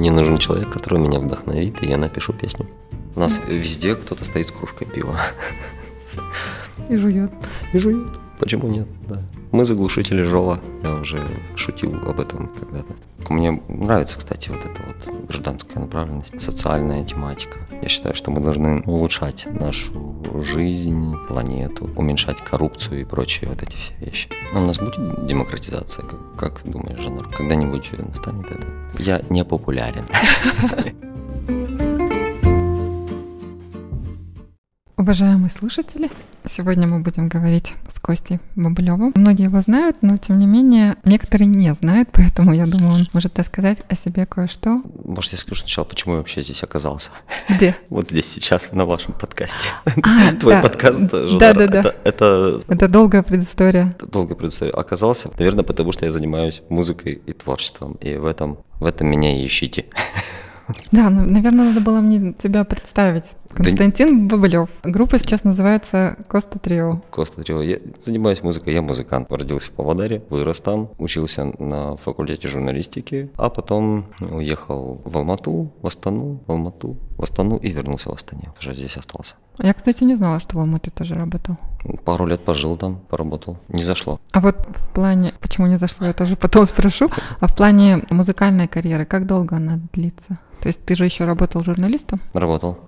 Мне нужен человек, который меня вдохновит, и я напишу песню. У нас везде кто-то стоит с кружкой пива. И жует. И жует. Почему нет? Да. Мы заглушители Жова. Я уже шутил об этом когда-то. Мне нравится, кстати, вот эта вот гражданская направленность, социальная тематика. Я считаю, что мы должны улучшать нашу жизнь, планету, уменьшать коррупцию и прочие вот эти все вещи. Но у нас будет демократизация, как, как думаешь, Жанр? Когда-нибудь настанет это? Я не популярен. Уважаемые слушатели, сегодня мы будем говорить с Костей Бабылевым. Многие его знают, но тем не менее некоторые не знают, поэтому я думаю, он может рассказать о себе кое-что. Может, я скажу сначала, почему я вообще здесь оказался? Где? Вот здесь сейчас, на вашем подкасте. А, Твой подкаст, Да, да, да. Это, это долгая предыстория. Долгая предыстория. Оказался, наверное, потому что я занимаюсь музыкой и творчеством, и в этом, в этом меня и ищите. Да, ну, наверное, надо было мне тебя представить. Константин да... Бабылев. Группа сейчас называется Коста Трио. Коста Трио. Я занимаюсь музыкой, я музыкант. Родился в Павлодаре, вырос там, учился на факультете журналистики, а потом уехал в Алмату, в Астану, в Алмату, в Астану и вернулся в Астане. Уже здесь остался. Я, кстати, не знала, что в Алмате тоже работал. Пару лет пожил там, поработал. Не зашло. А вот в плане, почему не зашло, я тоже потом спрошу, а в плане музыкальной карьеры, как долго она длится? То есть ты же еще работал журналистом? Работал.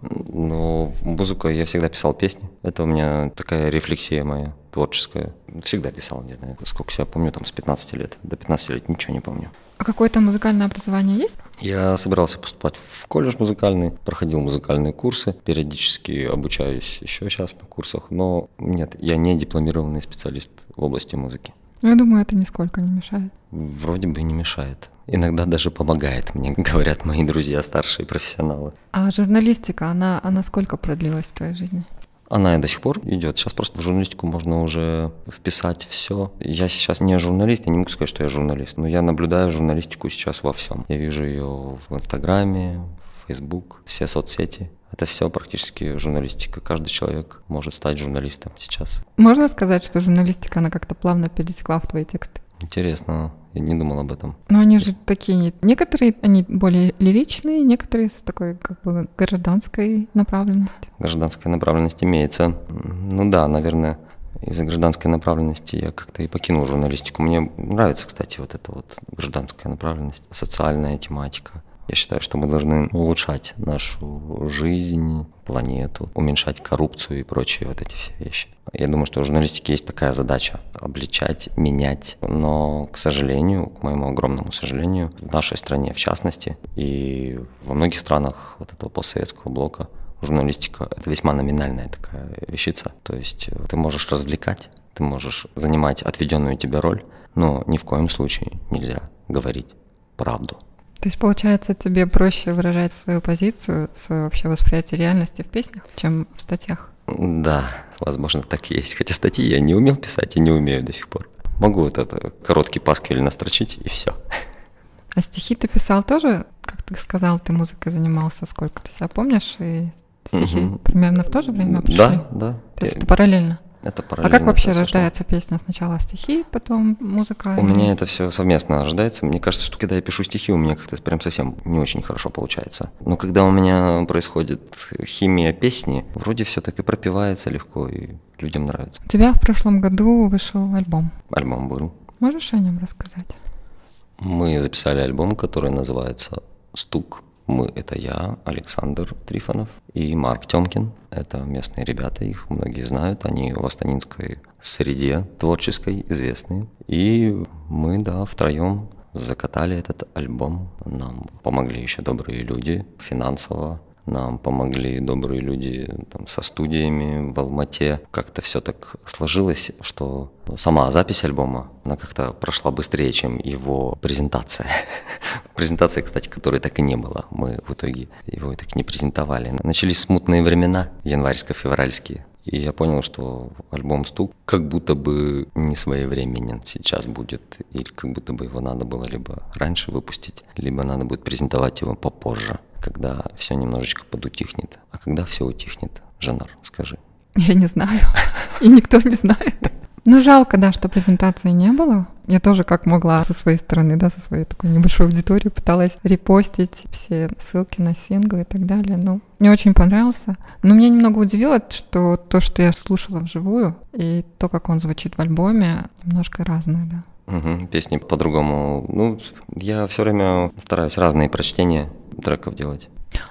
Но музыку я всегда писал песни. Это у меня такая рефлексия моя творческая. Всегда писал, не знаю, сколько себя помню, там с 15 лет. До 15 лет ничего не помню. А какое-то музыкальное образование есть? Я собирался поступать в колледж музыкальный, проходил музыкальные курсы, периодически обучаюсь еще сейчас на курсах, но нет, я не дипломированный специалист в области музыки. Я думаю, это нисколько не мешает. Вроде бы не мешает. Иногда даже помогает мне, говорят мои друзья, старшие профессионалы. А журналистика, она, она сколько продлилась в твоей жизни? Она и до сих пор идет. Сейчас просто в журналистику можно уже вписать все. Я сейчас не журналист, я не могу сказать, что я журналист, но я наблюдаю журналистику сейчас во всем. Я вижу ее в Инстаграме, Фейсбук, все соцсети. Это все практически журналистика. Каждый человек может стать журналистом сейчас. Можно сказать, что журналистика, она как-то плавно перетекла в твои тексты? Интересно, я не думал об этом. Но они же такие, некоторые, они более лиричные, некоторые с такой как бы гражданской направленностью. Гражданская направленность имеется. Ну да, наверное, из-за гражданской направленности я как-то и покинул журналистику. Мне нравится, кстати, вот эта вот гражданская направленность, социальная тематика. Я считаю, что мы должны улучшать нашу жизнь, планету, уменьшать коррупцию и прочие вот эти все вещи. Я думаю, что у журналистики есть такая задача – обличать, менять. Но, к сожалению, к моему огромному сожалению, в нашей стране в частности и во многих странах вот этого постсоветского блока журналистика – это весьма номинальная такая вещица. То есть э, ты можешь развлекать, ты можешь занимать отведенную тебе роль, но ни в коем случае нельзя говорить правду. То есть, получается, тебе проще выражать свою позицию, свое вообще восприятие реальности в песнях, чем в статьях? Да, возможно, так и есть. Хотя статьи я не умел писать и не умею до сих пор. Могу вот это короткий пасквиль настрочить, и все. А стихи ты писал тоже, как ты сказал, ты музыкой занимался, сколько ты себя помнишь, и стихи угу. примерно в то же время пришли? Да, да. То есть это параллельно? Это а как вообще рождается песня? Сначала стихи, потом музыка? У и... меня это все совместно рождается. Мне кажется, что когда я пишу стихи, у меня как-то прям совсем не очень хорошо получается. Но когда у меня происходит химия песни, вроде все так и пропивается легко, и людям нравится. У тебя в прошлом году вышел альбом. Альбом был. Можешь о нем рассказать? Мы записали альбом, который называется «Стук». Мы — это я, Александр Трифонов и Марк Тёмкин. Это местные ребята, их многие знают. Они в астанинской среде творческой известны. И мы, да, втроем закатали этот альбом. Нам помогли еще добрые люди финансово, нам помогли добрые люди там, со студиями в Алмате. Как-то все так сложилось, что сама запись альбома, она как-то прошла быстрее, чем его презентация. презентация, кстати, которой так и не было. Мы в итоге его так не презентовали. Начались смутные времена, январьско-февральские. И я понял, что альбом «Стук» как будто бы не своевременен сейчас будет, или как будто бы его надо было либо раньше выпустить, либо надо будет презентовать его попозже когда все немножечко подутихнет. А когда все утихнет, Жанар, скажи. Я не знаю. И никто не знает. Ну, жалко, да, что презентации не было. Я тоже как могла со своей стороны, да, со своей такой небольшой аудиторией пыталась репостить все ссылки на синглы и так далее. Ну, мне очень понравился. Но меня немного удивило, что то, что я слушала вживую, и то, как он звучит в альбоме, немножко разное, да. Угу, песни по-другому. Ну, я все время стараюсь разные прочтения треков делать.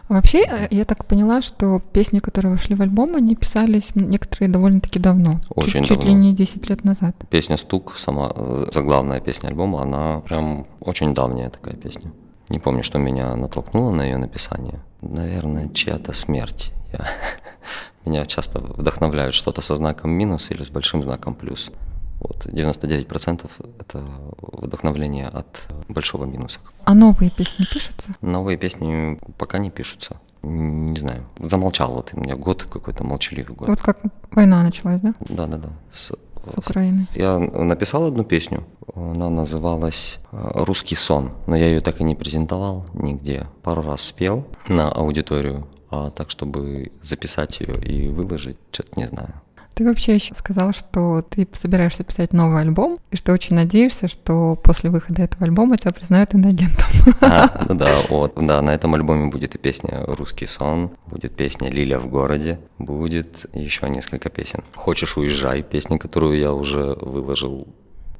Вообще, э, я так поняла, что песни, которые вошли в альбом, они писались некоторые довольно-таки давно. Очень чуть, давно. Чуть ли не 10 лет назад. Песня «Стук», сама заглавная песня альбома, она прям очень давняя такая песня. Не помню, что меня натолкнуло на ее написание. Наверное, чья-то смерть. Я... Меня часто вдохновляют что-то со знаком минус или с большим знаком плюс. Вот 99% это вдохновление от большого минуса. А новые песни пишутся? Новые песни пока не пишутся. Не знаю. Замолчал вот у меня год какой-то молчаливый год. Вот как война началась, да? Да, да, да. С, с Украины. Я написал одну песню. Она называлась «Русский сон», но я ее так и не презентовал нигде. Пару раз спел на аудиторию, а так, чтобы записать ее и выложить, что-то не знаю. Ты вообще еще сказал, что ты собираешься писать новый альбом, и что очень надеешься, что после выхода этого альбома тебя признают иногентом. А, ну да, вот, да, на этом альбоме будет и песня «Русский сон», будет песня «Лиля в городе», будет еще несколько песен. «Хочешь, уезжай», песня, которую я уже выложил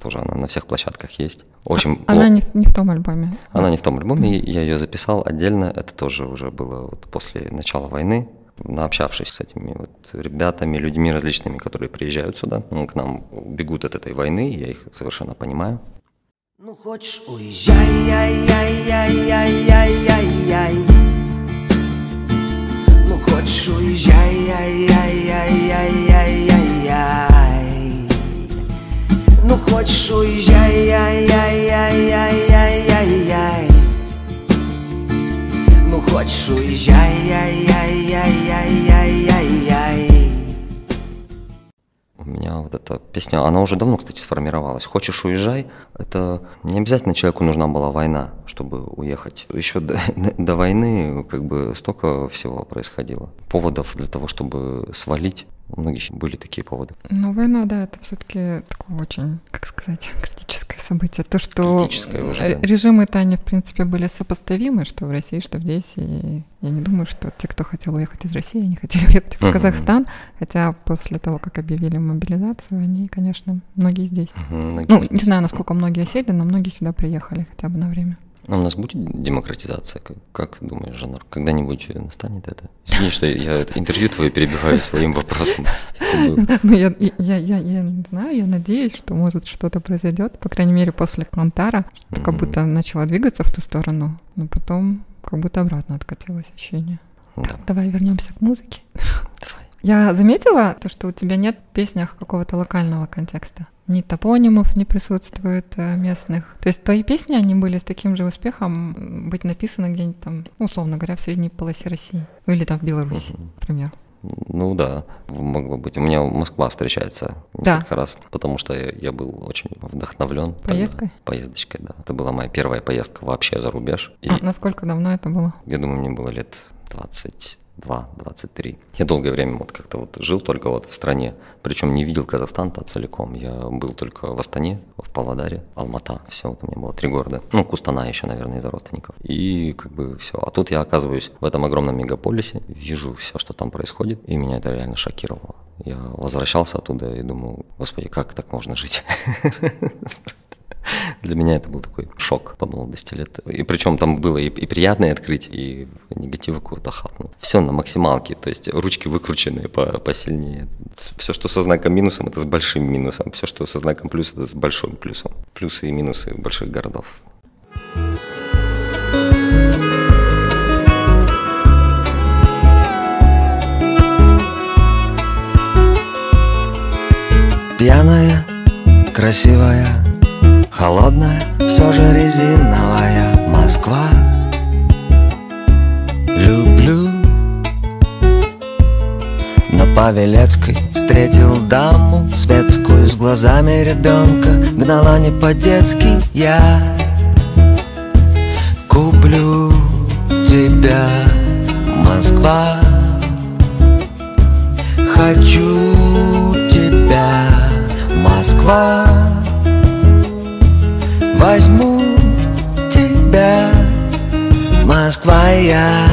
тоже она на всех площадках есть. Очень она не, в, не в том альбоме. Она не в том альбоме, я ее записал отдельно. Это тоже уже было вот после начала войны наобщавшись с этими вот ребятами, людьми различными, которые приезжают сюда, ну, к нам бегут от этой войны, я их совершенно понимаю. Ну хочешь уезжай, яй, яй, яй, яй, яй, яй, яй. Ну хочешь уезжай, яй, яй, яй, яй, яй, яй, яй. Ну хочешь уезжай, яй, яй, яй, вот эта песня, она уже давно, кстати, сформировалась. «Хочешь, уезжай» — это не обязательно человеку нужна была война, чтобы уехать. Еще до, до войны как бы столько всего происходило. Поводов для того, чтобы свалить у многих были такие поводы. Ну, война, да, это все-таки такое очень, как сказать, критическое событие. То, что уже, да. режимы-то они, в принципе, были сопоставимы, что в России, что здесь. И я не думаю, что те, кто хотел уехать из России, они хотели уехать в Казахстан. Хотя после того, как объявили мобилизацию, они, конечно, многие здесь. Многие ну, здесь. не знаю, насколько многие осели, но многие сюда приехали хотя бы на время. А у нас будет демократизация? Как, как думаешь, Жанр? Когда-нибудь настанет это? Извини, что я интервью твое перебиваю своим вопросом. Ну, я, я, я, я не знаю, я надеюсь, что может что-то произойдет, по крайней мере, после Кантара, что как будто начало двигаться в ту сторону, но потом как будто обратно откатилось ощущение. Да. давай вернемся к музыке. Давай. Я заметила то, что у тебя нет в песнях какого-то локального контекста ни топонимов не присутствует э, местных. То есть твои песни, они были с таким же успехом быть написаны где-нибудь там, ну, условно говоря, в средней полосе России. Ну, или там в Беларуси, угу. например. Ну да, могло быть. У меня Москва встречается несколько да. раз, потому что я, я был очень вдохновлен. Поездкой? Тогда, поездочкой, да. Это была моя первая поездка вообще за рубеж. И, а насколько давно это было? Я думаю, мне было лет 20 22-23. Я долгое время вот как-то вот жил только вот в стране, причем не видел Казахстан-то целиком. Я был только в Астане, в Павлодаре, Алмата, все, вот у меня было три города. Ну, Кустана еще, наверное, из-за родственников. И как бы все. А тут я оказываюсь в этом огромном мегаполисе, вижу все, что там происходит, и меня это реально шокировало. Я возвращался оттуда и думал, господи, как так можно жить? Для меня это был такой шок по молодости лет. И причем там было и, и приятное открытие, и негатива какого-то хапнул. Все на максималке, то есть ручки выкрученные по, посильнее. Все, что со знаком минусом, это с большим минусом. Все, что со знаком плюс, это с большим плюсом. Плюсы и минусы больших городов. Пьяная, красивая Холодная, все же резиновая Москва. Люблю. На Павелецкой встретил даму Светскую с глазами ребенка Гнала не по-детски я Куплю тебя, Москва. Хочу тебя, Москва возьму тебя, Москва я.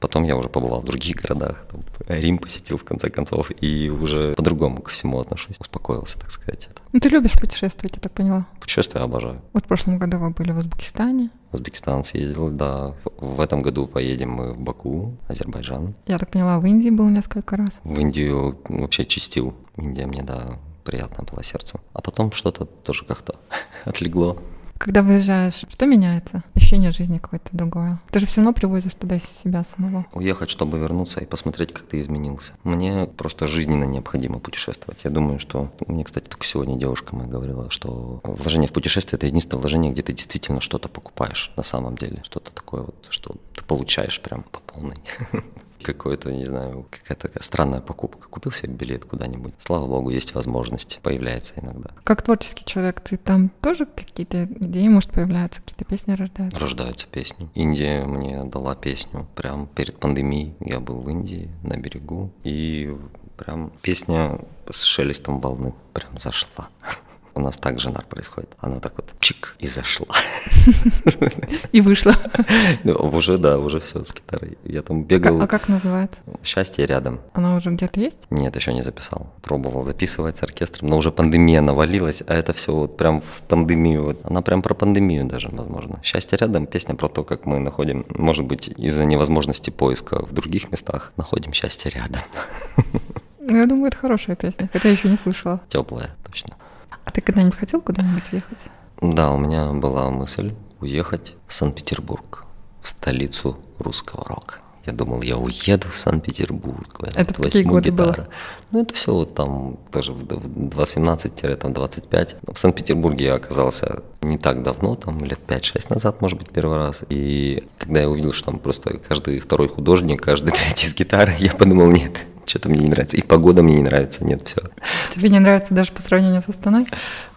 Потом я уже побывал в других городах, там, Рим посетил в конце концов, и уже по-другому ко всему отношусь, успокоился, так сказать. Ну ты любишь путешествовать, я так поняла? Путешествия обожаю. Вот в прошлом году вы были в Узбекистане. В Узбекистан съездил, да. В этом году поедем мы в Баку, Азербайджан. Я так поняла, в Индии был несколько раз. В Индию ну, вообще чистил. Индия мне, да, приятно было сердцу. А потом что-то тоже как-то отлегло. Когда выезжаешь, что меняется? Ощущение жизни какое-то другое. Ты же все равно привозишь туда из себя самого. Уехать, чтобы вернуться и посмотреть, как ты изменился. Мне просто жизненно необходимо путешествовать. Я думаю, что... Мне, кстати, только сегодня девушка моя говорила, что вложение в путешествие – это единственное вложение, где ты действительно что-то покупаешь на самом деле. Что-то такое вот, что ты получаешь прям по полной. какое-то, не знаю, какая-то странная покупка. Купил себе билет куда-нибудь. Слава богу, есть возможность, появляется иногда. Как творческий человек, ты там тоже какие-то идеи, может, появляются, какие-то песни рождаются? Рождаются песни. Индия мне дала песню прям перед пандемией. Я был в Индии на берегу, и прям песня с шелестом волны прям зашла. У нас так жанр происходит. Она так вот чик и зашла. И вышла. Ну, уже, да, уже все с гитарой. Я там бегал. А как называется? Счастье рядом. Она уже где-то есть? Нет, еще не записал. Пробовал записывать с оркестром, но уже пандемия навалилась, а это все вот прям в пандемию. Вот. Она прям про пандемию даже, возможно. Счастье рядом, песня про то, как мы находим, может быть, из-за невозможности поиска в других местах, находим счастье рядом. Ну, я думаю, это хорошая песня, хотя еще не слышала. Теплая, точно. А ты когда-нибудь хотел куда-нибудь ехать? Да, у меня была мысль уехать в Санкт-Петербург, в столицу русского рока. Я думал, я уеду в Санкт-Петербург. Это в какие годы гитары. было? Ну, это все вот там тоже в 18-25. В Санкт-Петербурге я оказался не так давно, там лет 5-6 назад, может быть, первый раз. И когда я увидел, что там просто каждый второй художник, каждый третий с гитарой, я подумал, нет, что-то мне не нравится. И погода мне не нравится, нет, все. Тебе не нравится даже по сравнению с Астаной?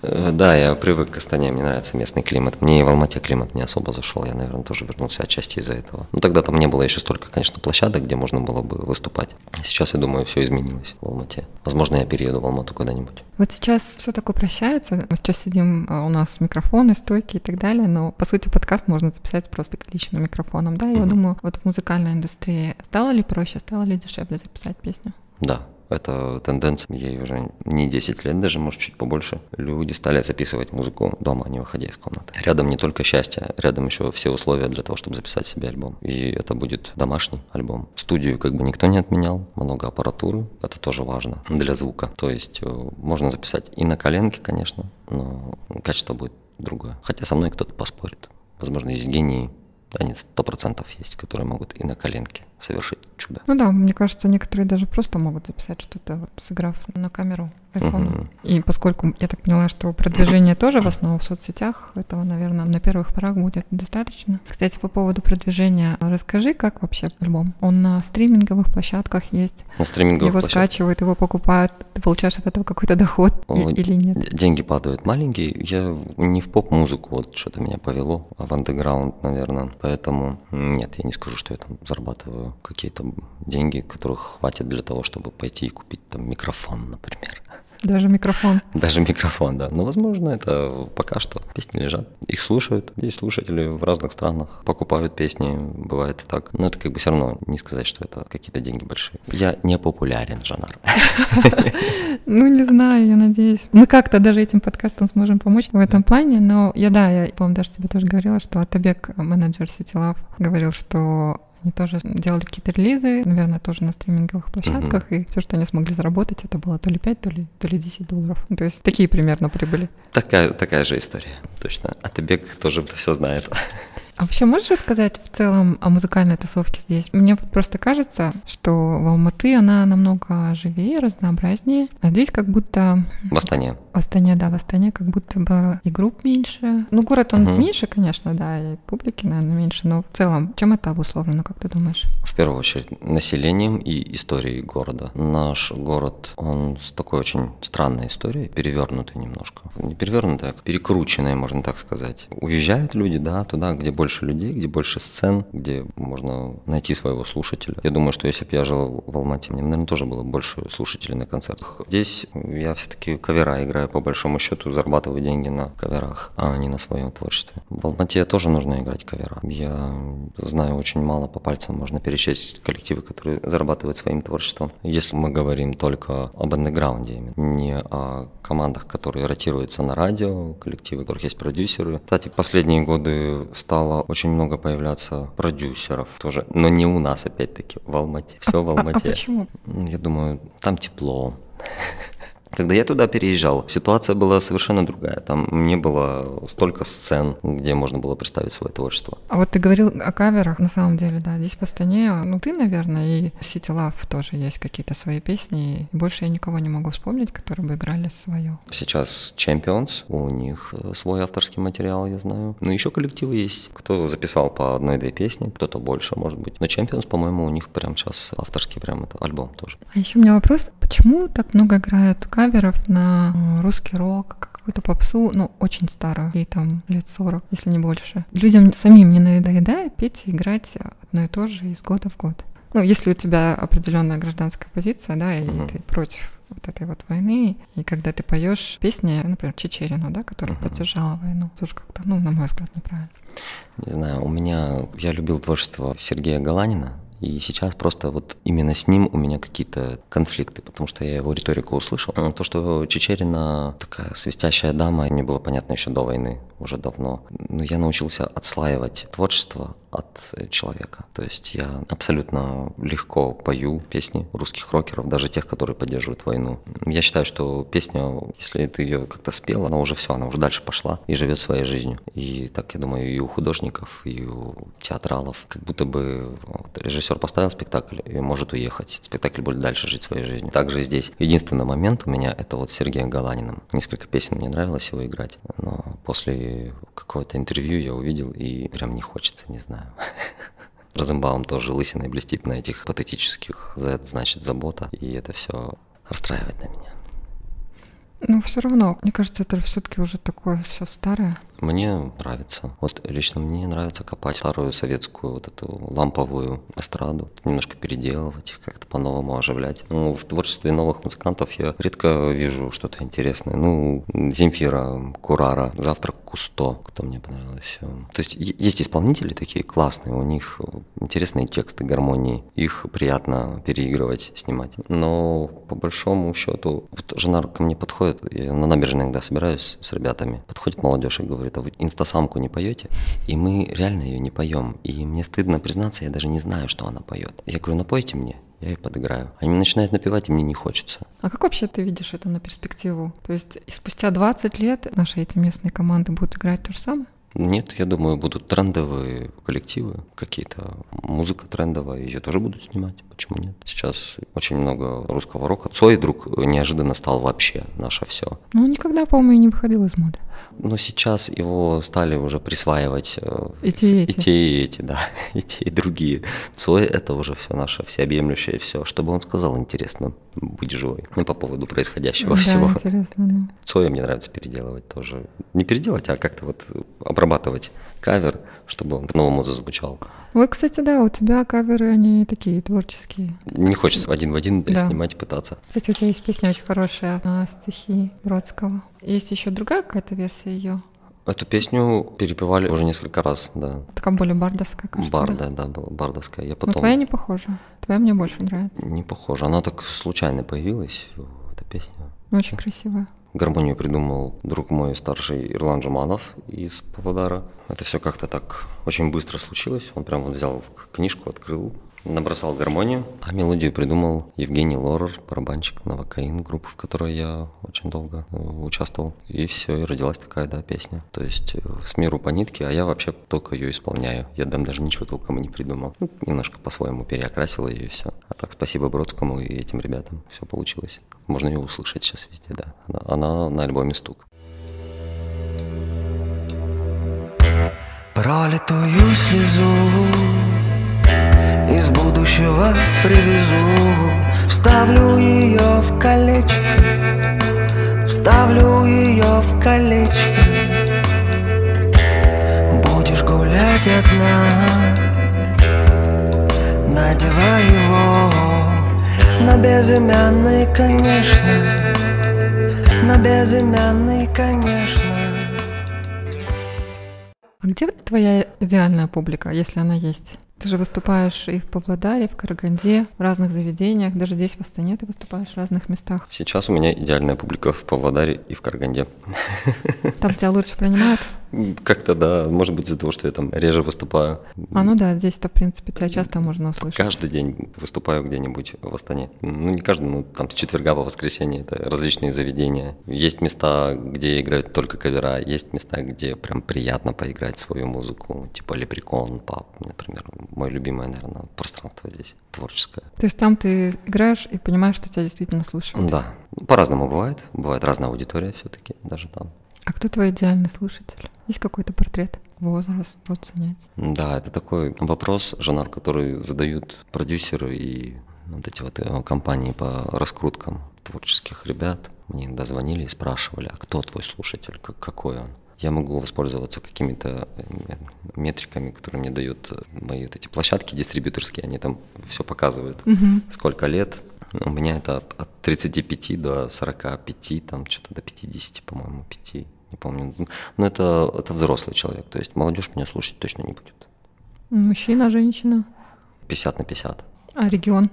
Э, да, я привык к Астане, мне нравится местный климат. Мне и в Алмате климат не особо зашел, я, наверное, тоже вернулся отчасти из-за этого. Ну, тогда там не было еще столько, конечно, площадок, где можно было бы выступать. Сейчас, я думаю, все изменилось в Алмате. Возможно, я перееду в Алмату когда-нибудь. Вот сейчас все такое прощается. Мы сейчас сидим, а, у нас микрофоны, стойки и так далее, но, по сути, подкаст можно записать просто личным микрофоном, да? Я mm-hmm. думаю, вот в музыкальной индустрии стало ли проще, стало ли дешевле записать песню? Да, это тенденция, ей уже не 10 лет, даже, может, чуть побольше. Люди стали записывать музыку дома, не выходя из комнаты. Рядом не только счастье, рядом еще все условия для того, чтобы записать себе альбом. И это будет домашний альбом. Студию как бы никто не отменял, много аппаратуры, это тоже важно для звука. То есть э, можно записать и на коленке, конечно, но качество будет другое. Хотя со мной кто-то поспорит. Возможно, есть гении, они сто процентов есть, которые могут и на коленке совершить чудо. Ну да, мне кажется, некоторые даже просто могут записать что-то, вот, сыграв на камеру айфона. Угу. И поскольку я так поняла, что продвижение тоже в основном в соцсетях, этого, наверное, на первых порах будет достаточно. Кстати, по поводу продвижения, расскажи, как вообще альбом? Он на стриминговых площадках есть? На стриминговых Его площадках. скачивают, его покупают, ты получаешь от этого какой-то доход О, или нет? Деньги падают маленькие. Я не в поп-музыку, вот что-то меня повело, а в андеграунд, наверное. Поэтому нет, я не скажу, что я там зарабатываю какие-то деньги, которых хватит для того, чтобы пойти и купить там микрофон, например. Даже микрофон. Даже микрофон, да. Но, возможно, это пока что. Песни лежат, их слушают. Есть слушатели в разных странах, покупают песни, бывает и так. Но это как бы все равно не сказать, что это какие-то деньги большие. Я не популярен жанр. Ну, не знаю, я надеюсь. Мы как-то даже этим подкастом сможем помочь в этом плане, но я, да, я, по-моему, даже тебе тоже говорила, что Атабек, менеджер City Love, говорил, что они тоже делали какие-то релизы, наверное, тоже на стриминговых площадках, mm-hmm. и все, что они смогли заработать, это было то ли 5, то ли, то ли 10 долларов. Ну, то есть такие примерно прибыли. Такая, такая же история, точно. А Атабек тоже все знает. А вообще можешь рассказать в целом о музыкальной тусовке здесь? Мне просто кажется, что в Алматы она намного живее, разнообразнее, а здесь как будто... В Астане. В Астане, да, в Астане как будто бы и групп меньше. Ну, город он угу. меньше, конечно, да, и публики, наверное, меньше, но в целом, чем это обусловлено, как ты думаешь? В первую очередь, населением и историей города. Наш город, он с такой очень странной историей, перевернутый немножко. Не перевернутый, а перекрученный, можно так сказать. Уезжают люди, да, туда, где более больше людей, где больше сцен, где можно найти своего слушателя. Я думаю, что если бы я жил в Алмате, мне, наверное, тоже было больше слушателей на концертах. Здесь я все-таки кавера играю, по большому счету зарабатываю деньги на каверах, а не на своем творчестве. В Алмате тоже нужно играть кавера. Я знаю очень мало, по пальцам можно перечесть коллективы, которые зарабатывают своим творчеством. Если мы говорим только об андеграунде, не о командах, которые ротируются на радио, коллективы, у которых есть продюсеры. Кстати, последние годы стало очень много появляться продюсеров тоже, но не у нас, опять-таки, в Алмате. Все в Алмате. А почему? Я думаю, там тепло. Когда я туда переезжал, ситуация была совершенно другая. Там не было столько сцен, где можно было представить свое творчество. А вот ты говорил о каверах, на самом деле, да. Здесь в Астане, ну ты, наверное, и City Love тоже есть какие-то свои песни. И больше я никого не могу вспомнить, которые бы играли свое. Сейчас Champions, у них э, свой авторский материал, я знаю. Но еще коллективы есть. Кто записал по одной-две песни, кто-то больше, может быть. Но Champions, по-моему, у них прям сейчас авторский прям это альбом тоже. А еще у меня вопрос, почему так много играют каверов на э, русский рок, какую-то попсу, ну, очень старую, ей там лет 40, если не больше. Людям самим не надоедает петь и играть одно и то же из года в год. Ну, если у тебя определенная гражданская позиция, да, и uh-huh. ты против вот этой вот войны, и когда ты поешь песни, например, Чечерину, да, которая uh-huh. поддержала войну, тоже как-то, ну, на мой взгляд, неправильно. Не знаю, у меня, я любил творчество Сергея Галанина, и сейчас просто вот именно с ним у меня какие-то конфликты, потому что я его риторику услышал. То, что Чечерина такая свистящая дама, мне было понятно еще до войны, уже давно. Но я научился отслаивать творчество от человека. То есть я абсолютно легко пою песни русских рокеров, даже тех, которые поддерживают войну. Я считаю, что песня, если ты ее как-то спел, она уже все, она уже дальше пошла и живет своей жизнью. И так, я думаю, и у художников, и у театралов, как будто бы вот, режиссер поставил спектакль и может уехать. Спектакль будет дальше жить своей жизнью. Также здесь единственный момент у меня это вот с Сергеем Галаниным. Несколько песен мне нравилось его играть, но после какого-то интервью я увидел и прям не хочется, не знаю. Розенбаум тоже лысиной блестит на этих патетических Z, значит, забота, и это все расстраивает на меня. Ну, все равно, мне кажется, это все-таки уже такое все старое. Мне нравится. Вот лично мне нравится копать старую советскую вот эту ламповую эстраду, немножко переделывать их, как-то по-новому оживлять. Ну, в творчестве новых музыкантов я редко вижу что-то интересное. Ну, Земфира, Курара, Завтрак Кусто, кто мне понравился. То есть есть исполнители такие классные, у них интересные тексты, гармонии, их приятно переигрывать, снимать. Но по большому счету, вот жена ко мне подходит, я на набережной иногда собираюсь с ребятами, подходит молодежь и говорит, а вы инстасамку не поете? И мы реально ее не поем. И мне стыдно признаться, я даже не знаю, что она поет. Я говорю, напойте мне, я ей подыграю. Они начинают напевать, и мне не хочется. А как вообще ты видишь это на перспективу? То есть спустя 20 лет наши эти местные команды будут играть то же самое? Нет, я думаю, будут трендовые коллективы, какие-то музыка трендовая, ее тоже будут снимать. Почему нет? Сейчас очень много русского рока. Цой вдруг неожиданно стал вообще наше все. Ну, он никогда, по-моему, не выходил из моды. Но сейчас его стали уже присваивать э, и те, и, и те, и эти, да, и те, и другие. Цой это уже все наше всеобъемлющее все. Что бы он сказал, интересно, быть живой. Ну, по поводу происходящего да, всего. интересно, ну. Цоя мне нравится переделывать тоже. Не переделать, а как-то вот обрабатывать кавер, чтобы он по-новому зазвучал. Вот, кстати, да, у тебя каверы, они такие творческие. Не хочется один в один да. снимать и пытаться. Кстати, у тебя есть песня очень хорошая на стихи Бродского. Есть еще другая какая-то версия ее? Эту песню перепевали уже несколько раз, да. Такая более бардовская, кажется, Барда, да, да была бардовская. Я потом... Но твоя не похожа. Твоя мне больше нравится. Не похожа. Она так случайно появилась, эта песня. Очень красивая. Гармонию придумал друг мой старший Ирлан Жуманов из Павлодара. Это все как-то так очень быстро случилось. Он прям вот взял книжку, открыл, набросал гармонию, а мелодию придумал Евгений Лорер, барабанщик Новокаин, группы, в которой я очень долго э, участвовал. И все, и родилась такая, да, песня. То есть э, с миру по нитке, а я вообще только ее исполняю. Я там даже ничего толком и не придумал. Ну, немножко по-своему переокрасил ее и все. А так спасибо Бродскому и этим ребятам. Все получилось. Можно ее услышать сейчас везде, да. Она, она на альбоме «Стук». Пролитую слезу из будущего привезу. Вставлю ее в колечко. Вставлю ее в колечко. Будешь гулять одна. Надевай его. На безымянный, конечно. На безымянный, конечно. А где твоя идеальная публика, если она есть? Ты же выступаешь и в Павлодаре, в Караганде, в разных заведениях, даже здесь в Астане ты выступаешь в разных местах. Сейчас у меня идеальная публика в Павлодаре и в Караганде. Там тебя лучше принимают? Как-то да, может быть из-за того, что я там реже выступаю. А ну да, здесь-то, в принципе, тебя часто можно услышать. Каждый день выступаю где-нибудь в Астане. Ну, не каждый, ну, там с четверга по воскресенье, это различные заведения. Есть места, где играют только кавера, есть места, где прям приятно поиграть свою музыку, типа Лепрекон, Пап, например. Мое любимое, наверное, пространство здесь, творческое. То есть там ты играешь и понимаешь, что тебя действительно слушают? Да, по-разному бывает. Бывает разная аудитория все-таки, даже там. А кто твой идеальный слушатель? Есть какой-то портрет? Возраст, род занятий? Да, это такой вопрос, жанр, который задают продюсеры и вот эти вот э, компании по раскруткам творческих ребят. Мне иногда звонили и спрашивали, а кто твой слушатель, как, какой он? Я могу воспользоваться какими-то э, метриками, которые мне дают мои вот эти площадки дистрибьюторские, они там все показывают, Мгм. сколько лет. У меня это от, от 35 до 45, там что-то до 50, по-моему, 5, не помню. Но это, это взрослый человек, то есть молодежь меня слушать точно не будет. Мужчина, женщина? 50 на 50. А регион?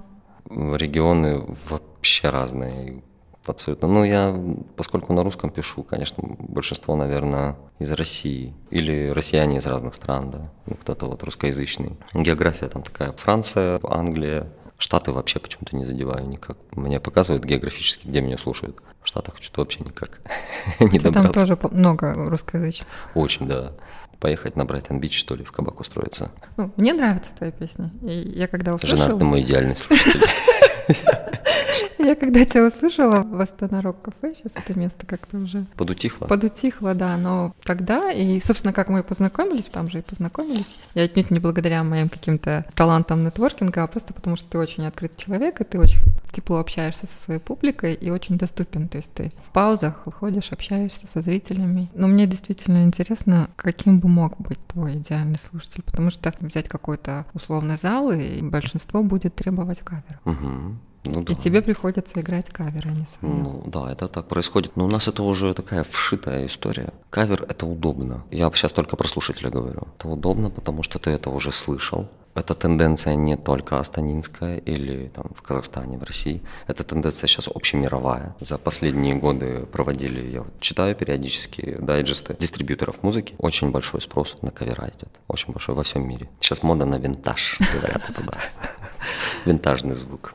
Регионы вообще разные, абсолютно. Ну, я, поскольку на русском пишу, конечно, большинство, наверное, из России. Или россияне из разных стран, да. Ну, кто-то вот русскоязычный. География там такая. Франция, Англия, Штаты вообще почему-то не задеваю никак. Мне показывают географически, где меня слушают. В Штатах что-то вообще никак не Хотя там добраться. тоже много русскоязычных. Очень, да. Поехать на Брайтон-Бич, что ли, в кабак устроиться. Ну, мне нравятся твои песни. И я когда услышала... Жена, ты мой идеальный слушатель. Я когда тебя услышала в Астана Рок Кафе, сейчас это место как-то уже Подутихло? подутихло, да, но тогда, и, собственно, как мы и познакомились, там же и познакомились, я отнюдь не благодаря моим каким-то талантам нетворкинга, а просто потому, что ты очень открытый человек, и ты очень тепло общаешься со своей публикой и очень доступен, то есть ты в паузах выходишь, общаешься со зрителями. Но мне действительно интересно, каким бы мог быть твой идеальный слушатель, потому что взять какой-то условный зал, и большинство будет требовать кавера. Мгм. Ну, да. И тебе приходится играть каверы, а не свои. Ну да, это так происходит. Но у нас это уже такая вшитая история. Кавер это удобно. Я сейчас только про слушателя говорю. Это удобно, потому что ты это уже слышал. Эта тенденция не только астанинская или там в Казахстане, в России. Эта тенденция сейчас общемировая. За последние годы проводили, я вот читаю периодически дайджесты дистрибьюторов музыки. Очень большой спрос на кавера идет. Очень большой во всем мире. Сейчас мода на винтаж, говорят это, да. Винтажный звук.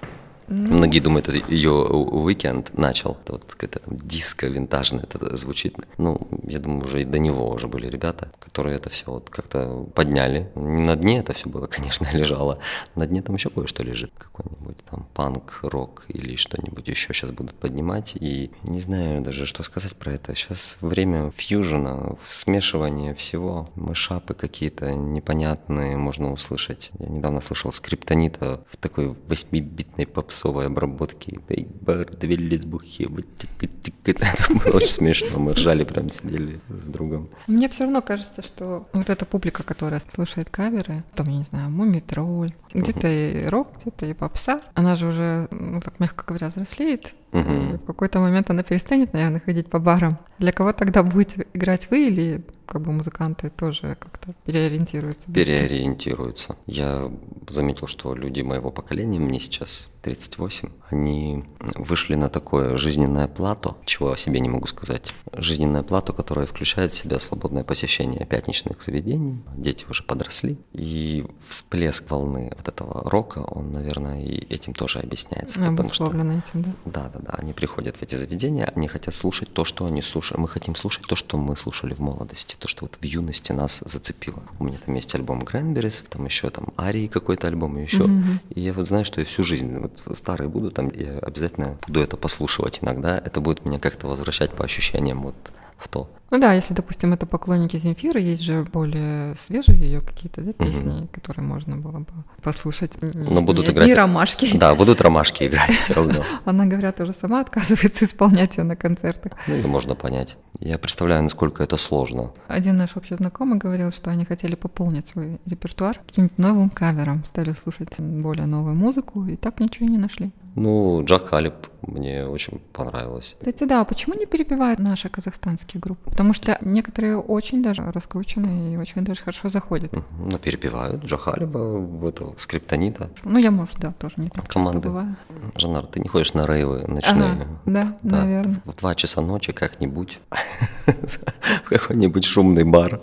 Многие думают, это ее уикенд начал. Это вот какая-то там диско винтажная это звучит. Ну, я думаю, уже и до него уже были ребята, которые это все вот как-то подняли. Не на дне это все было, конечно, лежало. На дне там еще кое-что лежит. Какой-нибудь там панк, рок или что-нибудь еще сейчас будут поднимать. И не знаю даже, что сказать про это. Сейчас время фьюжена, смешивания всего. Мышапы какие-то непонятные можно услышать. Я недавно слышал скриптонита в такой 8-битной попсовой обработке. Дай бар, две лесбухи. Это было очень смешно. Мы ржали, прям сидели с другом. Мне все равно кажется, что вот эта публика, которая слушает каверы, там, я не знаю, Муми Тролль, где-то и рок, где-то и попса, она же уже, ну так мягко говоря, взрослеет, Мгм. в какой-то момент она перестанет, наверное, ходить по барам. Для кого тогда будете играть вы или как бы музыканты тоже как-то переориентируются? переориентируются. Я заметил, что люди моего поколения, мне сейчас 38, они вышли на такое жизненное плато, чего о себе не могу сказать. Жизненное плато, которое включает в себя свободное посещение пятничных заведений. Дети уже подросли. И всплеск волны вот этого рока, он, наверное, и этим тоже объясняется. потому что этим, да? да, да, да. Они приходят в эти заведения, они хотят слушать то, что они слушали. Мы хотим слушать то, что мы слушали в молодости, то, что вот в юности нас зацепило. У меня там есть альбом Cranberries, там еще там Арии какой-то альбом и еще. И я вот знаю, что я всю жизнь, вот старые буду, там я обязательно буду это послушивать иногда. Это будет меня как-то возвращать по ощущениям вот в то. Ну да, если, допустим, это поклонники Земфиры, есть же более свежие ее какие-то да, песни, Мгм. которые можно было бы послушать. Но будут не, играть- Не ромашки. Да, будут ромашки играть все равно. Она, говорят, уже сама отказывается исполнять ее на концертах. Ну, это можно понять. Я представляю, насколько это сложно. Один наш общий знакомый говорил, что они хотели пополнить свой репертуар каким-нибудь новым кавером, стали слушать более новую музыку и так ничего и не нашли. Ну, Джак Халиб мне очень понравилось. Кстати, да, почему не перепевают наши казахстанские группы? Потому что некоторые очень даже раскручены и очень даже хорошо заходят. Ну, перепевают Джахалиба, этого скриптонита. Ну, я, может, да, тоже не так Команды. часто бываю. Жанар, ты не ходишь на рейвы ночные? Ага, да, Да, наверное. В два часа ночи как-нибудь в какой-нибудь шумный бар.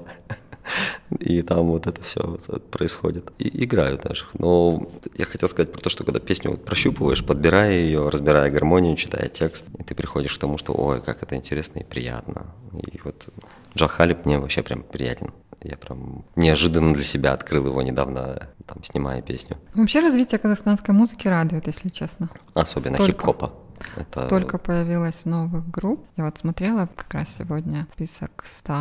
И там вот это все происходит. И играют даже. Но я хотел сказать про то, что когда песню вот прощупываешь, подбирая ее, разбирая гармонию, читая текст, и ты приходишь к тому, что ой, как это интересно и приятно. И вот Джах Халиб мне вообще прям приятен. Я прям неожиданно для себя открыл его недавно, там, снимая песню. Вообще развитие казахстанской музыки радует, если честно. Особенно хип-хопа. Это Столько появилось новых групп. Я вот смотрела как раз сегодня список 100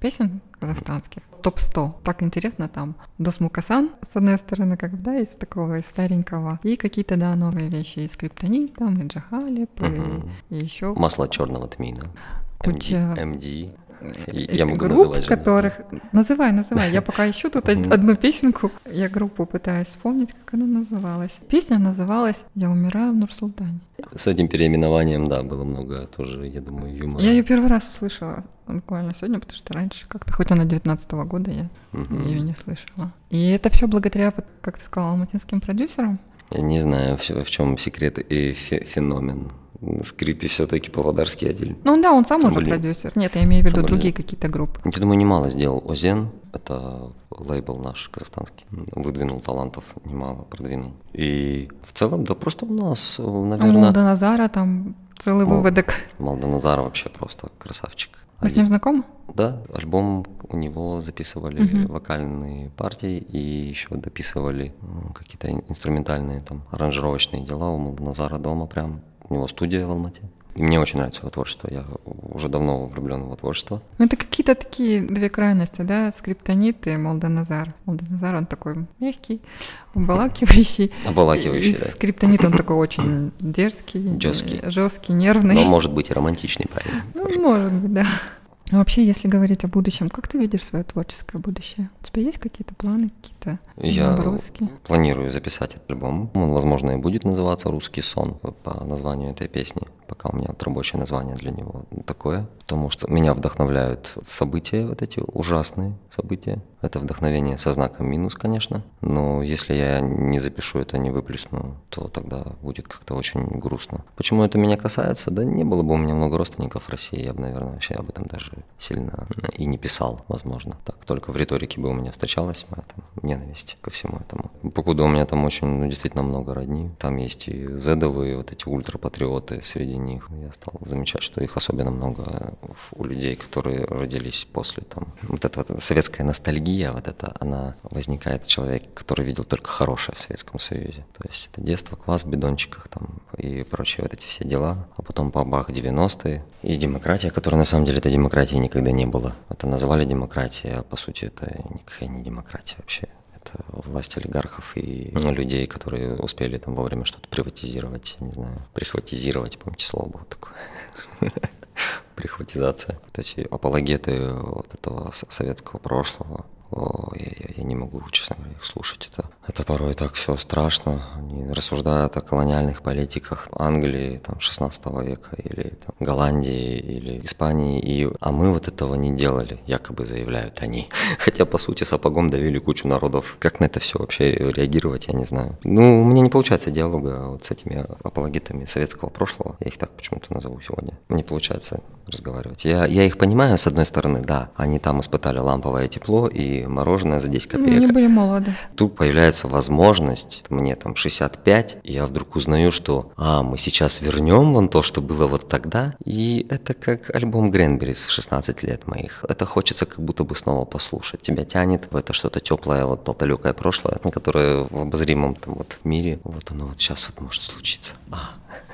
песен казахстанских. Топ-100. Так интересно там. Дос Мукасан, с одной стороны, как да, из такого из старенького. И какие-то, да, новые вещи. И Скриптонит, там, и Джахалип, Мгм. и, и еще масло черного тмина. Куча- MD. Я могу групп, называть же. которых... Называй, называй. Я пока ищу тут одну песенку. Я группу пытаюсь вспомнить, как она называлась. Песня называлась «Я умираю в Нур-Султане». С этим переименованием, да, было много тоже, я думаю, юмора. Я ее первый раз услышала буквально сегодня, потому что раньше как-то, хоть она 19 года, я Мгм. ее не слышала. И это все благодаря, как ты сказала, алматинским продюсерам. Я не знаю, в, в чем секрет и фе- феномен. Скрипи все-таки Павлодарский отдель. Ну да, он сам уже Блин. продюсер. Нет, я имею в виду Сам другие какие-то группы. Я думаю, немало сделал Озен. Это лейбл наш казахстанский. Выдвинул талантов немало, продвинул. И в целом, да просто у нас, э, У наверное, Молда Назара там целый Мол- выводок. Малданазар вообще просто красавчик. Вы с ним знакомы? Да, альбом у него записывали Мгм. вокальные партии и еще дописывали какие-то ин- инструментальные там аранжировочные дела у Назара дома прям. У него студия в Алмате. И мне очень нравится его творчество. Я уже давно влюблен в его творчество. Ну, это какие-то такие две крайности, да, скриптонит и Молданазар. Молданазар, он такой мягкий, обволакивающий. Обволакивающий, И да. скриптонит, он такой очень дерзкий, Жёсткий. жесткий, нервный. Но может быть и романтичный парень. Ну, может быть, да. А вообще, если говорить о будущем, как ты видишь свое творческое будущее? У тебя есть какие-то планы, какие-то Я наброски? планирую записать этот альбом. Он, возможно, и будет называться «Русский сон» по названию этой песни. Пока у меня рабочее название для него такое. Потому что меня вдохновляют события, вот эти ужасные события. Это вдохновение со знаком минус, конечно. Но если я не запишу это, не выплесну, то тогда будет как-то очень грустно. Почему это меня касается? Да не было бы у меня много родственников в России, я бы, наверное, вообще об этом даже сильно и не писал, возможно. Так, только в риторике бы у меня встречалась моя там, ненависть ко всему этому. Покуда у меня там очень, ну, действительно много родни. Там есть и зедовые, вот эти ультрапатриоты среди них. Я стал замечать, что их особенно много у людей, которые родились после там. Вот эта вот советская ностальгия, вот это, она возникает в человеке, который видел только хорошее в Советском Союзе. То есть это детство, квас в бидончиках там и прочие вот эти все дела. А потом бабах 90-е и демократия, которая на самом деле это демократии никогда не было. Это называли демократией, а по сути это никакая не демократия вообще. Это власть олигархов и людей, которые успели там вовремя что-то приватизировать, не знаю, прихватизировать, помните, слово было такое. Прихватизация. Вот эти апологеты вот этого со- советского прошлого. О, я, я- я не могу, честно говоря, их слушать. Это, это порой так все страшно. Они рассуждают о колониальных политиках Англии там, 16 века или там, Голландии или Испании. И, а мы вот этого не делали, якобы заявляют они. Хотя, по сути, сапогом давили кучу народов. Как на это все вообще реагировать, я не знаю. Ну, у меня не получается диалога вот с этими апологетами советского прошлого. Я их так почему-то назову сегодня. Не получается разговаривать. Я, я их понимаю, с одной стороны, да. Они там испытали ламповое тепло и мороженое за 10 Ну, копеек. Они были молоды. Тут появляется возможность, мне там 65, и я вдруг узнаю, что, а, мы сейчас вернем вон то, что было вот тогда, и это как альбом Гренберис в 16 лет моих. Это хочется как будто бы снова послушать. Тебя тянет в это что-то теплое, вот то далекое прошлое, которое в обозримом там вот мире, вот оно вот сейчас вот может случиться. А,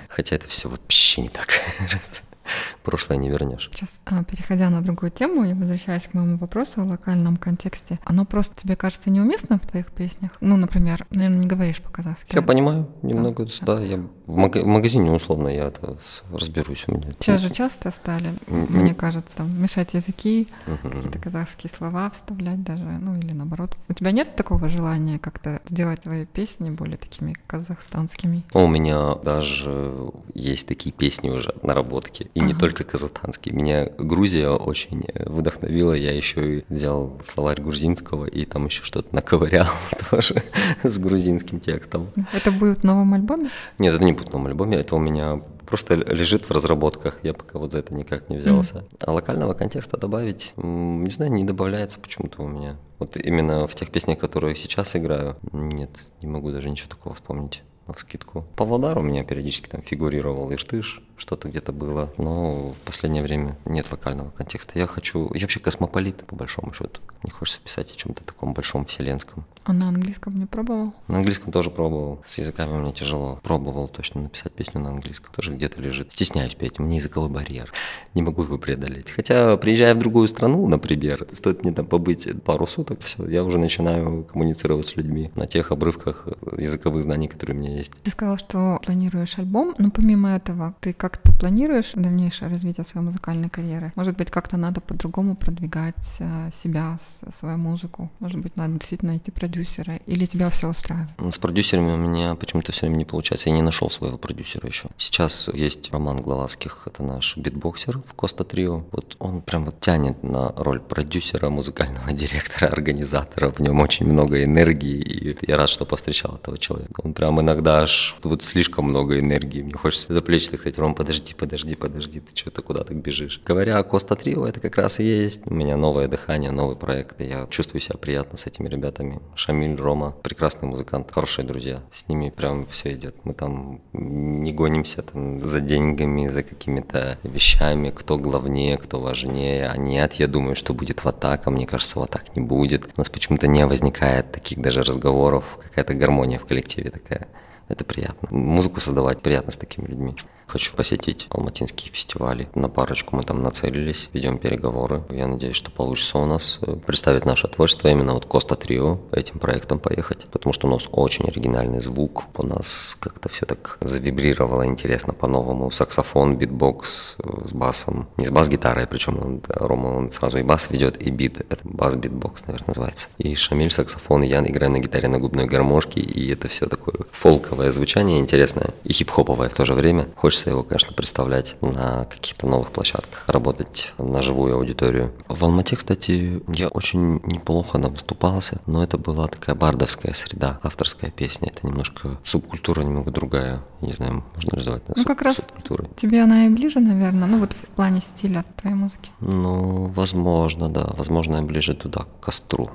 хотя это все вообще не так. Прошлое не вернешь. Сейчас, а, переходя на другую тему, я возвращаюсь к моему вопросу о локальном контексте. Оно просто тебе кажется неуместно в твоих песнях? Ну, например, наверное, не говоришь по-казахски. Я понимаю немного, да, я в, мага- в магазине условно я это разберусь у меня. Сейчас же часто стали, М, мне кажется, мешать языки, Мгм. какие-то казахские слова вставлять даже, ну или наоборот. У тебя нет такого желания как-то сделать твои песни более такими казахстанскими? У меня даже есть такие песни уже, наработки. И не только казахстанские. Меня Грузия очень вдохновила. Я еще и взял словарь грузинского и там еще что-то наковырял тоже с грузинским текстом. Это будет в новом альбоме? Нет, это не будет в новом альбоме, это у меня просто лежит в разработках. Я пока вот за это никак не взялся. А локального контекста добавить, не знаю, не добавляется почему-то у меня. Вот именно в тех песнях, которые сейчас играю, нет, не могу даже ничего такого вспомнить на скидку. Павлодар у меня периодически там фигурировал, Иртыш, что-то где-то было, но в последнее время нет локального контекста. Я хочу, я вообще космополит, по большому счету. Не хочется писать о чем-то таком большом вселенском. А на английском не пробовал? На английском тоже пробовал. С языками мне тяжело. Пробовал точно написать песню на английском. Тоже где-то лежит. Стесняюсь петь. У меня языковой барьер. Не могу его преодолеть. Хотя, приезжая в другую страну, например, стоит мне там побыть пару суток, все, я уже начинаю коммуницировать с людьми на тех обрывках языковых знаний, которые у меня есть. Ты сказал, что планируешь альбом, но помимо этого, ты как-то планируешь дальнейшее развитие своей музыкальной карьеры? Может быть, как-то надо по-другому продвигать э, себя, свою музыку? Может быть, надо действительно найти продюсера? Или тебя все устраивает? С продюсерами у меня почему-то все время не получается. Я не нашел своего продюсера еще. Сейчас есть Роман Гловацких, это наш битбоксер в Коста Трио. Вот он прям вот тянет на роль продюсера, музыкального директора, организатора. В нем очень много энергии, и я рад, что повстречал этого человека. Он прям иногда аж вот слишком много энергии. Мне хочется за плечи так сказать, Ром, подожди, подожди, подожди, ты что-то куда так бежишь. Говоря о Коста Трио, это как раз и есть у меня новое дыхание, новый проект. и Я чувствую себя приятно с этими ребятами. Шамиль, Рома, прекрасный музыкант, хорошие друзья. С ними прям все идет. Мы там не гонимся там за деньгами, за какими-то вещами, кто главнее, кто важнее. А нет, я думаю, что будет вот так, а мне кажется, вот так не будет. У нас почему-то не возникает таких даже разговоров, какая-то гармония в коллективе такая. Это приятно. Музыку создавать приятно с такими людьми. Хочу посетить алматинские фестивали. На парочку мы там нацелились, ведем переговоры. Я надеюсь, что получится у нас э, представить наше творчество именно вот Коста Трио этим проектом поехать, потому что у нас очень оригинальный звук. У нас как-то все так завибрировало интересно по-новому. Саксофон, битбокс э, с басом. Не с бас-гитарой, причем он, да, Рома он сразу и бас ведет, и бит. Это бас-битбокс, наверное, называется. И Шамиль саксофон, и я играю на гитаре на губной гармошке, и это все такое фолковое звучание интересное и хип-хоповое в то же время. Хочется его, конечно, представлять на каких-то новых площадках, работать на живую аудиторию. В Алмате, кстати, я очень неплохо там выступался, но это была такая бардовская среда, авторская песня. Это немножко субкультура немного другая. Не знаю, можно ли назвать это Ну, как раз субкультурой. Тебе она и ближе, наверное, ну вот в плане стиля твоей музыки. Ну, возможно, да. Возможно, я ближе туда, к костру.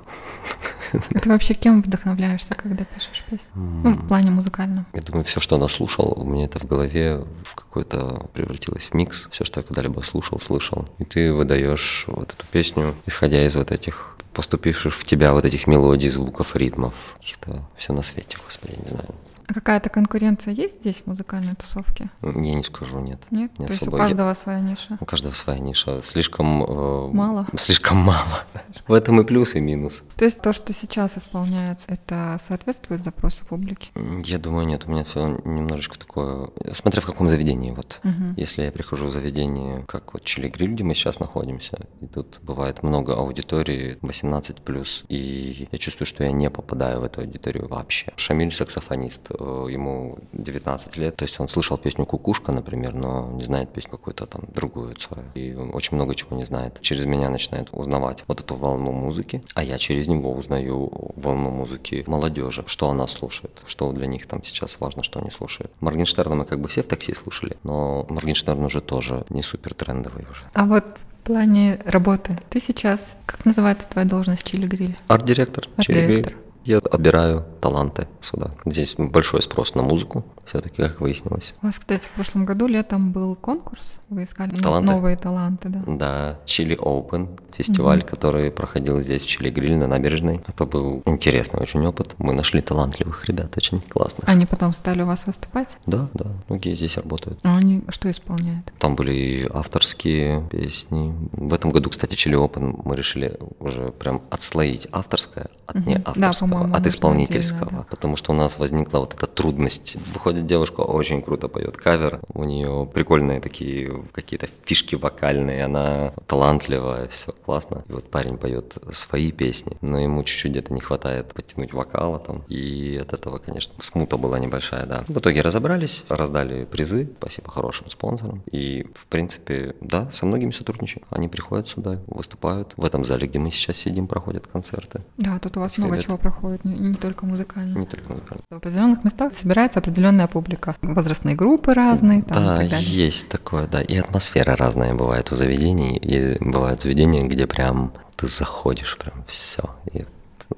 Ты вообще кем вдохновляешься, когда пишешь песни? Ну, в плане музыкальном. Я думаю, все, что наслушал, у меня это в голове в какой-то превратилось в микс. Все, что я когда-либо слушал, слышал. И ты выдаешь вот эту песню, исходя из вот этих поступивших в тебя вот этих мелодий, звуков, ритмов. Каких-то все на свете, господи, не знаю. А какая-то конкуренция есть здесь в музыкальной тусовке? Я не скажу, нет. Нет? Не То есть у особо. Я- каждого своя ниша? У каждого своя ниша. Слишком... э, Мало? Слишком мало. В этом и плюс, и минус. То есть то, что сейчас исполняется, это соответствует запросу публики? Я думаю, нет, у меня все немножечко такое, смотря в каком заведении, вот. Если я прихожу в заведение, как вот Чили Гриль, где мы сейчас находимся, и тут бывает много аудитории 18+, и я чувствую, что я не попадаю в эту аудиторию вообще. Шамиль саксофонист, ему 19 лет, то есть он слышал песню «Кукушка», например, но не знает песню какую-то там другую свою, и очень много чего не знает. Через меня начинает узнавать вот эту волну музыки, а я через него узнаю волну музыки молодежи, что она слушает, что для них там сейчас важно, что они слушают. Моргенштерна мы как бы все в такси слушали, но Моргенштерн уже тоже не супер трендовый уже. А вот в плане работы ты сейчас, как называется твоя должность Чили Гриле? Арт-директор, Чили Гриль. Арт-директор. Я отбираю таланты сюда. Здесь большой спрос на музыку, все-таки, как выяснилось. У вас, кстати, в прошлом году летом был конкурс, вы искали таланты? новые таланты, да? Да, Чили Open, фестиваль, угу. который проходил здесь, в Чили Гриль на набережной. Это был интересный очень опыт. Мы нашли талантливых ребят, очень классных. Они потом стали у вас выступать? Да, да, многие здесь работают. А они что исполняют? Там были авторские песни. В этом году, кстати, Чили Open мы решили уже прям отслоить авторское от угу. не авторского, да, от исполнительского. Да. Потому что у нас возникла вот эта трудность. Выходит девушка, очень круто поет кавер, у нее прикольные такие какие-то фишки вокальные, она талантливая, все классно. И вот парень поет свои песни, но ему чуть-чуть где-то не хватает подтянуть вокала там. И от этого, конечно, смута была небольшая, да. В итоге разобрались, раздали призы, спасибо хорошим спонсорам. И, в принципе, да, со многими сотрудничаем. Они приходят сюда, выступают. В этом зале, где мы сейчас сидим, проходят концерты. Да, тут у вас много ребят. чего проходит, не, не только музыкально. Не только музыкально. В определенных местах собирается определенная публика. Возрастные группы разные. Там, да, и так далее. есть такое, да. И атмосфера разная бывает у заведений. И бывают заведения, где прям ты заходишь, прям все. И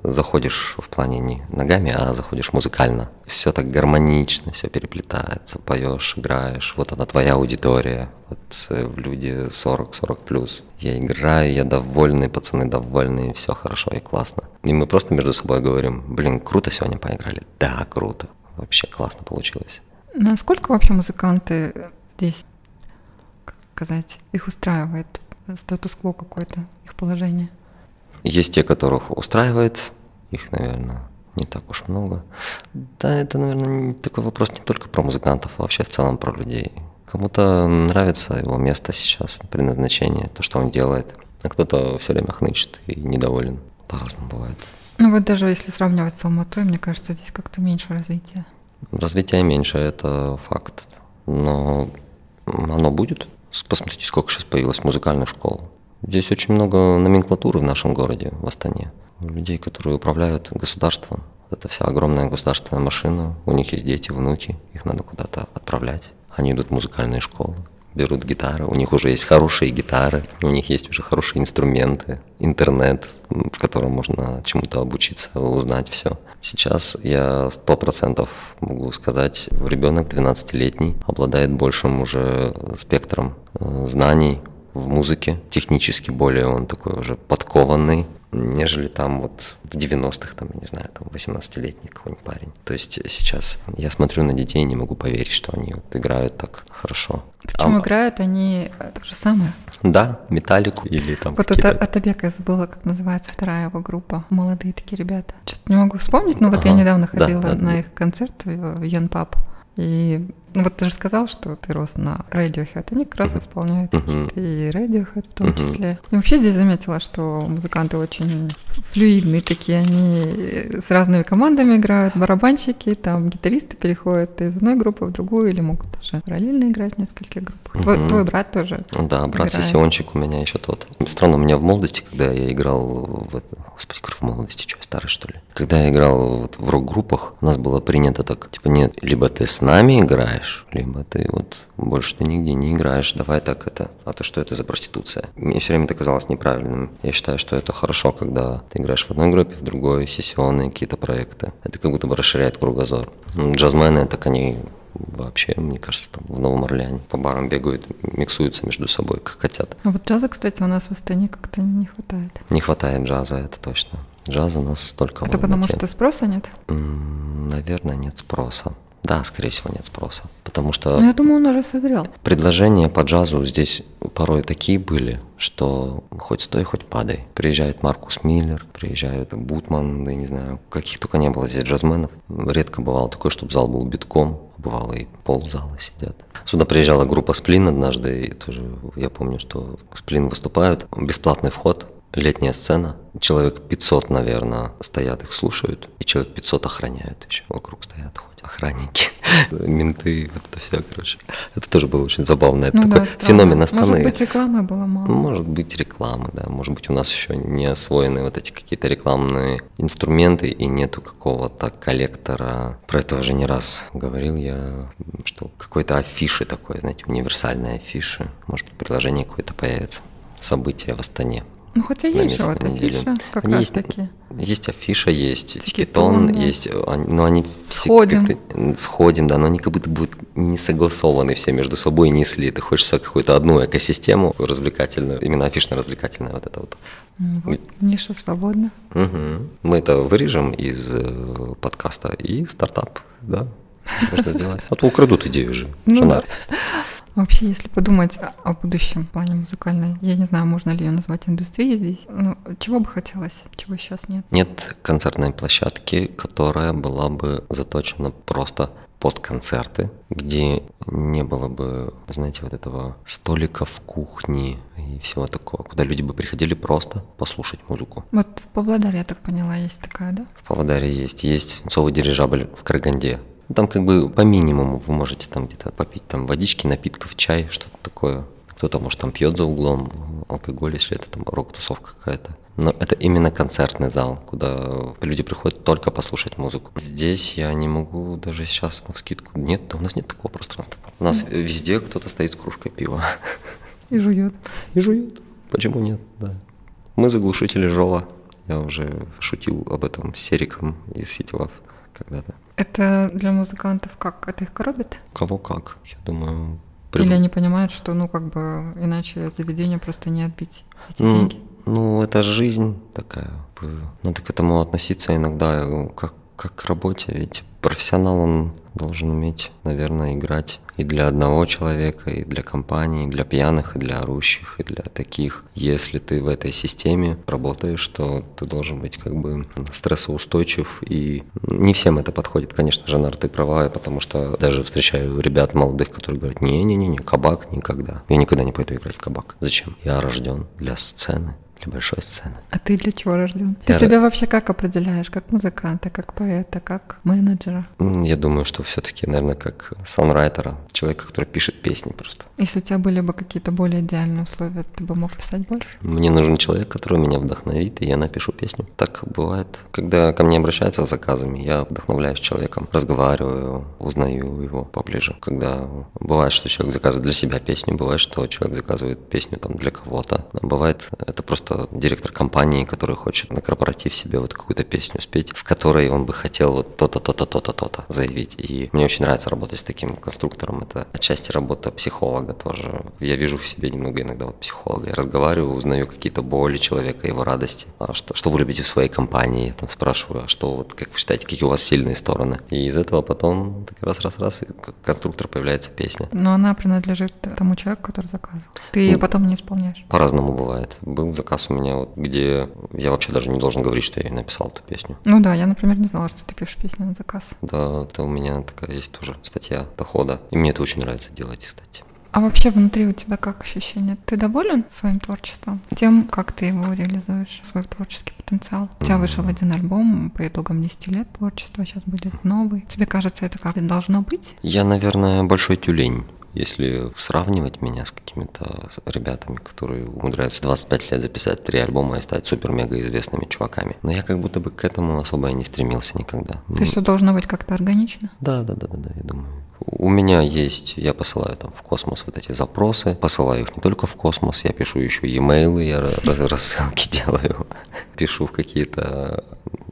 заходишь в плане не ногами, а заходишь музыкально. Все так гармонично, все переплетается, поешь, играешь. Вот она твоя аудитория, вот э, люди 40-40 плюс. Я играю, я довольный, пацаны довольные, все хорошо и классно. И мы просто между собой говорим, блин, круто сегодня поиграли. Да, круто. Вообще классно получилось. Насколько вообще музыканты здесь, как сказать, их устраивает статус-кво какой-то, их положение? Есть те, которых устраивает, их, наверное, не так уж много. Да, это, наверное, такой вопрос не только про музыкантов, а вообще в целом про людей. Кому-то нравится его место сейчас, предназначение, то, что он делает, а кто-то все время хнычет и недоволен. По-разному бывает. Ну вот даже если сравнивать с Алматой, мне кажется, здесь как-то меньше развития. Развития меньше, это факт. Но оно будет. Посмотрите, сколько сейчас появилось музыкальных школ. Здесь очень много номенклатуры в нашем городе, в Астане. Людей, которые управляют государством. Это вся огромная государственная машина. У них есть дети, внуки. Их надо куда-то отправлять. Они идут в музыкальные школы берут гитары, у них уже есть хорошие гитары, у них есть уже хорошие инструменты, интернет, в котором можно чему-то обучиться, узнать все. Сейчас я сто процентов могу сказать, ребенок 12-летний обладает большим уже спектром э, знаний в музыке, технически более он такой уже подкованный, нежели там вот в 90-х, там, не знаю, там 18-летний какой-нибудь парень. То есть сейчас я смотрю на детей и не могу поверить, что они вот играют так хорошо. Причем а, играют они то же самое. Да, металлику или там Вот это Атабека я забыла, как называется вторая его группа. Молодые такие ребята. Что-то не могу вспомнить, но вот ага, я недавно ходила да, на да. их концерт в Янпап. И ну вот ты же сказал, что ты рос на Radiohead. Они как раз исполняют uh-huh. и Radiohead в том uh-huh. числе. И вообще здесь заметила, что музыканты очень флюидные такие. Они с разными командами играют. Барабанщики, там гитаристы переходят из одной группы в другую или могут даже параллельно играть в нескольких группах. Uh-huh. Твой, твой брат тоже Да, брат играет. Сессиончик у меня еще тот. Странно, у меня в молодости, когда я играл в... Господи, в молодости, что, старый что ли? Когда я играл вот в рок-группах, у нас было принято так, типа, нет, либо ты с нами играешь, играешь, либо ты вот больше ты нигде не играешь, давай так это. А то что это за проституция? Мне все время это казалось неправильным. Я считаю, что это хорошо, когда ты играешь в одной группе, в другой, сессионные какие-то проекты. Это как будто бы расширяет кругозор. Джазмены, так они вообще, мне кажется, там в Новом Орлеане по барам бегают, миксуются между собой, как хотят. А вот джаза, кстати, у нас в Астане как-то не хватает. Не хватает джаза, это точно. Джаза у нас только... Это потому что спроса нет? Наверное, нет спроса. Да, скорее всего, нет спроса. Потому что... Ну, я думаю, он уже созрел. Предложения по джазу здесь порой такие были, что хоть стой, хоть падай. Приезжает Маркус Миллер, приезжает Бутман, да я не знаю, каких только не было здесь джазменов. Редко бывало такое, чтобы зал был битком. Бывало и ползала сидят. Сюда приезжала группа Сплин однажды, и тоже я помню, что Сплин выступают. Бесплатный вход, летняя сцена. Человек 500, наверное, стоят, их слушают. И человек 500 охраняют еще, вокруг стоят, ходят охранники, менты, вот это все, короче. Это тоже было очень забавно. Это ну, такой да, феномен Астаны. Может быть, рекламы было мало. Может быть, рекламы, да. Может быть, у нас еще не освоены вот эти какие-то рекламные инструменты и нету какого-то коллектора. Про это уже не раз говорил я, что какой-то афиши такой, знаете, универсальной афиши. Может быть, приложение какое-то появится. Событие в Астане Ну, хотя есть же вот афиша, как Они раз есть, таки. Есть афиша, есть Тикетон, да. есть, они- но они все Сходим. сходим, да, но они как будто будут не согласованы все между собой, не сли. Ты хочешь какую-то одну экосистему развлекательную, именно афишно-развлекательную вот это вот. М, вот, Ниша свободна. Мгм. Мы это вырежем из э, подкаста и стартап, да, можно сделать. А то украдут идею же. Ну Жанар. Вообще, если подумать о, будущем в плане музыкальной, я не знаю, можно ли ее назвать индустрией здесь. Ну, чего бы хотелось, чего сейчас нет. Нет концертной площадки, которая была бы заточена просто под концерты, где не было бы, знаете, вот этого столика в кухне и всего такого, куда люди бы приходили просто послушать музыку. Вот в Павлодаре, я так поняла, есть такая, да? В Павлодаре есть, есть свинцовый дирижабль в Караганде. Там как бы по минимуму вы можете там где-то попить там водички, напитков, чай, что-то такое. Кто-то, может, там пьет за углом алкоголь, если это там рок-тусовка какая-то. Но это именно концертный зал, куда люди приходят только послушать музыку. Здесь я не могу даже сейчас на вскидку. Нет, у нас нет такого пространства. У нас везде кто-то стоит с кружкой пива И жует. и жует. Почему нет? Да. Мы заглушители Жова. Я уже шутил об этом с Сериком из Ситилов когда-то. Это для музыкантов как? Это их коробит? Кого как, я думаю. Или прив- они понимают, что, ну, как бы, иначе заведение просто не отбить эти Ну, деньги? ну, это жизнь такая. Надо к этому относиться иногда э, как, как к работе. Ведь профессионал, он должен уметь, наверное, играть и для одного человека, и для компании, и для пьяных, и для орущих, и для таких. Если ты в этой системе работаешь, то ты должен быть как бы стрессоустойчив. И не всем это подходит, конечно, Жанар, ты права, потому что даже встречаю ребят молодых, которые говорят, не-не-не, кабак никогда. Я никогда не пойду играть в кабак. Зачем? Я рожден для сцены, для большой сцены. А ты для чего рожден? Ты Я себя вообще как определяешь? Как музыканта, как поэта, как менеджера? Я думаю, что все-таки, наверное, как саундрайтера, человека, который пишет песни просто. Если у тебя были бы какие-то более идеальные условия, ты бы мог писать больше? Мне нужен человек, который меня вдохновит, и я напишу песню. Так бывает. Когда ко мне обращаются с заказами, я вдохновляюсь человеком, разговариваю, узнаю его поближе. Когда бывает, что человек заказывает для себя песню, бывает, что человек заказывает песню там для кого-то. Бывает, это просто директор компании, который хочет на корпоратив себе вот какую-то песню спеть, в которой он бы хотел вот то-то, то-то, то-то, то-то заявить. И мне очень нравится работать с таким конструктором. Это отчасти работа психолога тоже. Я вижу в себе немного иногда вот психолога. Я разговариваю, узнаю какие-то боли человека, его радости. А что, что вы любите в своей компании? Я там спрашиваю, а что вот, как вы считаете, какие у вас сильные стороны? И из этого потом так раз-раз-раз, и конструктор появляется песня. Но она принадлежит тому человеку, который заказывал. Ты ее потом не исполняешь. По-разному бывает. Был заказ у меня, вот, где я вообще даже не должен говорить, что я написал эту песню. Ну да, я, например, не знала, что ты пишешь песни на заказ. Да, это у меня такая есть тоже статья дохода. И мне это очень нравится делать, кстати. А вообще внутри у тебя как ощущение? Ты доволен своим творчеством? Тем, как ты его реализуешь, свой творческий потенциал? У тебя вышел один альбом по итогам 10 лет творчества, сейчас будет новый. Тебе кажется, это как должно быть? Я, наверное, большой тюлень. Если сравнивать меня с какими-то ребятами, которые умудряются 25 лет записать три альбома и стать супер-мега известными чуваками. Но я как будто бы к этому особо и не стремился никогда. То есть все должно быть как-то органично? Да, да, да, да, да, я думаю. У меня есть, я посылаю там в космос вот эти запросы, посылаю их не только в космос, я пишу еще e-mail, я рассылки делаю, пишу в какие-то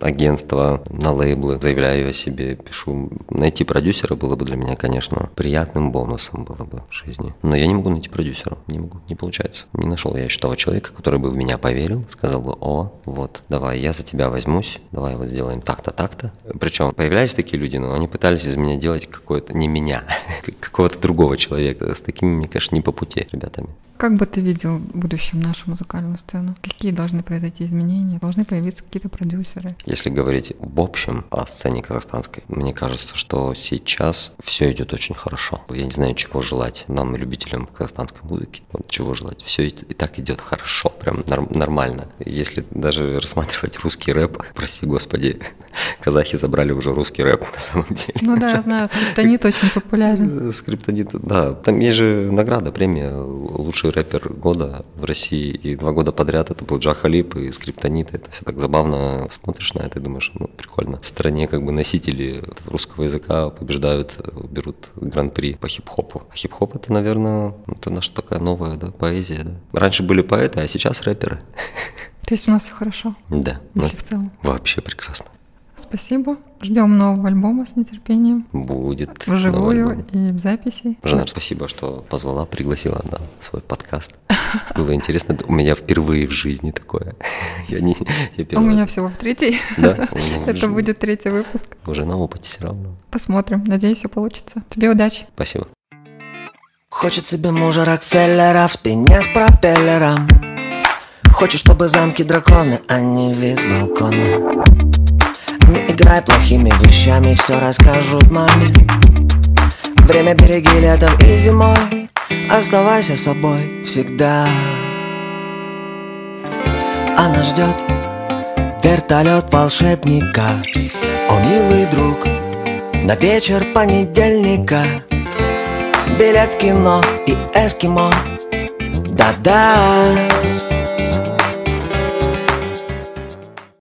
агентства, на лейблы, заявляю о себе, пишу. Найти продюсера было бы для меня, конечно, приятным бонусом было бы в жизни. Но я не могу найти продюсера, не могу, не получается. Не нашел я еще того человека, который бы в меня поверил, сказал бы, о, вот, давай, я за тебя возьмусь, давай вот сделаем так-то, так-то. Причем появлялись такие люди, но они пытались из меня делать какое-то, не меня, какого-то другого человека. С такими, мне, конечно, не по пути ребятами. Как бы ты видел в будущем нашу музыкальную сцену? Какие должны произойти изменения? Должны появиться какие-то продюсеры? Если говорить в общем о сцене казахстанской, мне кажется, что сейчас все идет очень хорошо. Я не знаю, чего желать нам, любителям казахстанской музыки. Вот чего желать. Все и так идет хорошо, прям норм- нормально. Если даже рассматривать русский рэп, прости господи, казахи забрали уже русский рэп на самом деле. Ну да, я знаю, скриптонит очень популярен. Скриптонит, да. Там есть же награда, премия «Лучший лучший рэпер года в России, и два года подряд это был Джа Халип и Скриптонит. Это все так забавно смотришь на это и думаешь, ну, прикольно. В стране как бы носители русского языка побеждают, берут гран-при по хип-хопу. А хип-хоп это, наверное, это наша такая новая да, поэзия. Да. Раньше были поэты, а сейчас рэперы. То есть у нас все хорошо? Да. Если в целом. Вообще прекрасно. Спасибо. Ждем нового альбома с нетерпением. Будет. Вживую и в записи. Жанна, спасибо, что позвала, пригласила на свой подкаст. Было интересно. У меня впервые в жизни такое. Я не, я у меня всего в третий. Да. Это будет третий выпуск. Уже на опыте все равно. Посмотрим. Надеюсь, все получится. Тебе удачи. Спасибо. Хочет себе мужа Рокфеллера в спине с пропеллером. Хочет, чтобы замки драконы, а не вид балкона. Не играй плохими вещами, все расскажут маме. Время береги летом и зимой Оставайся собой всегда. Она ждет вертолет волшебника. О, милый друг, на вечер понедельника. Билет в кино и эскимо. Да-да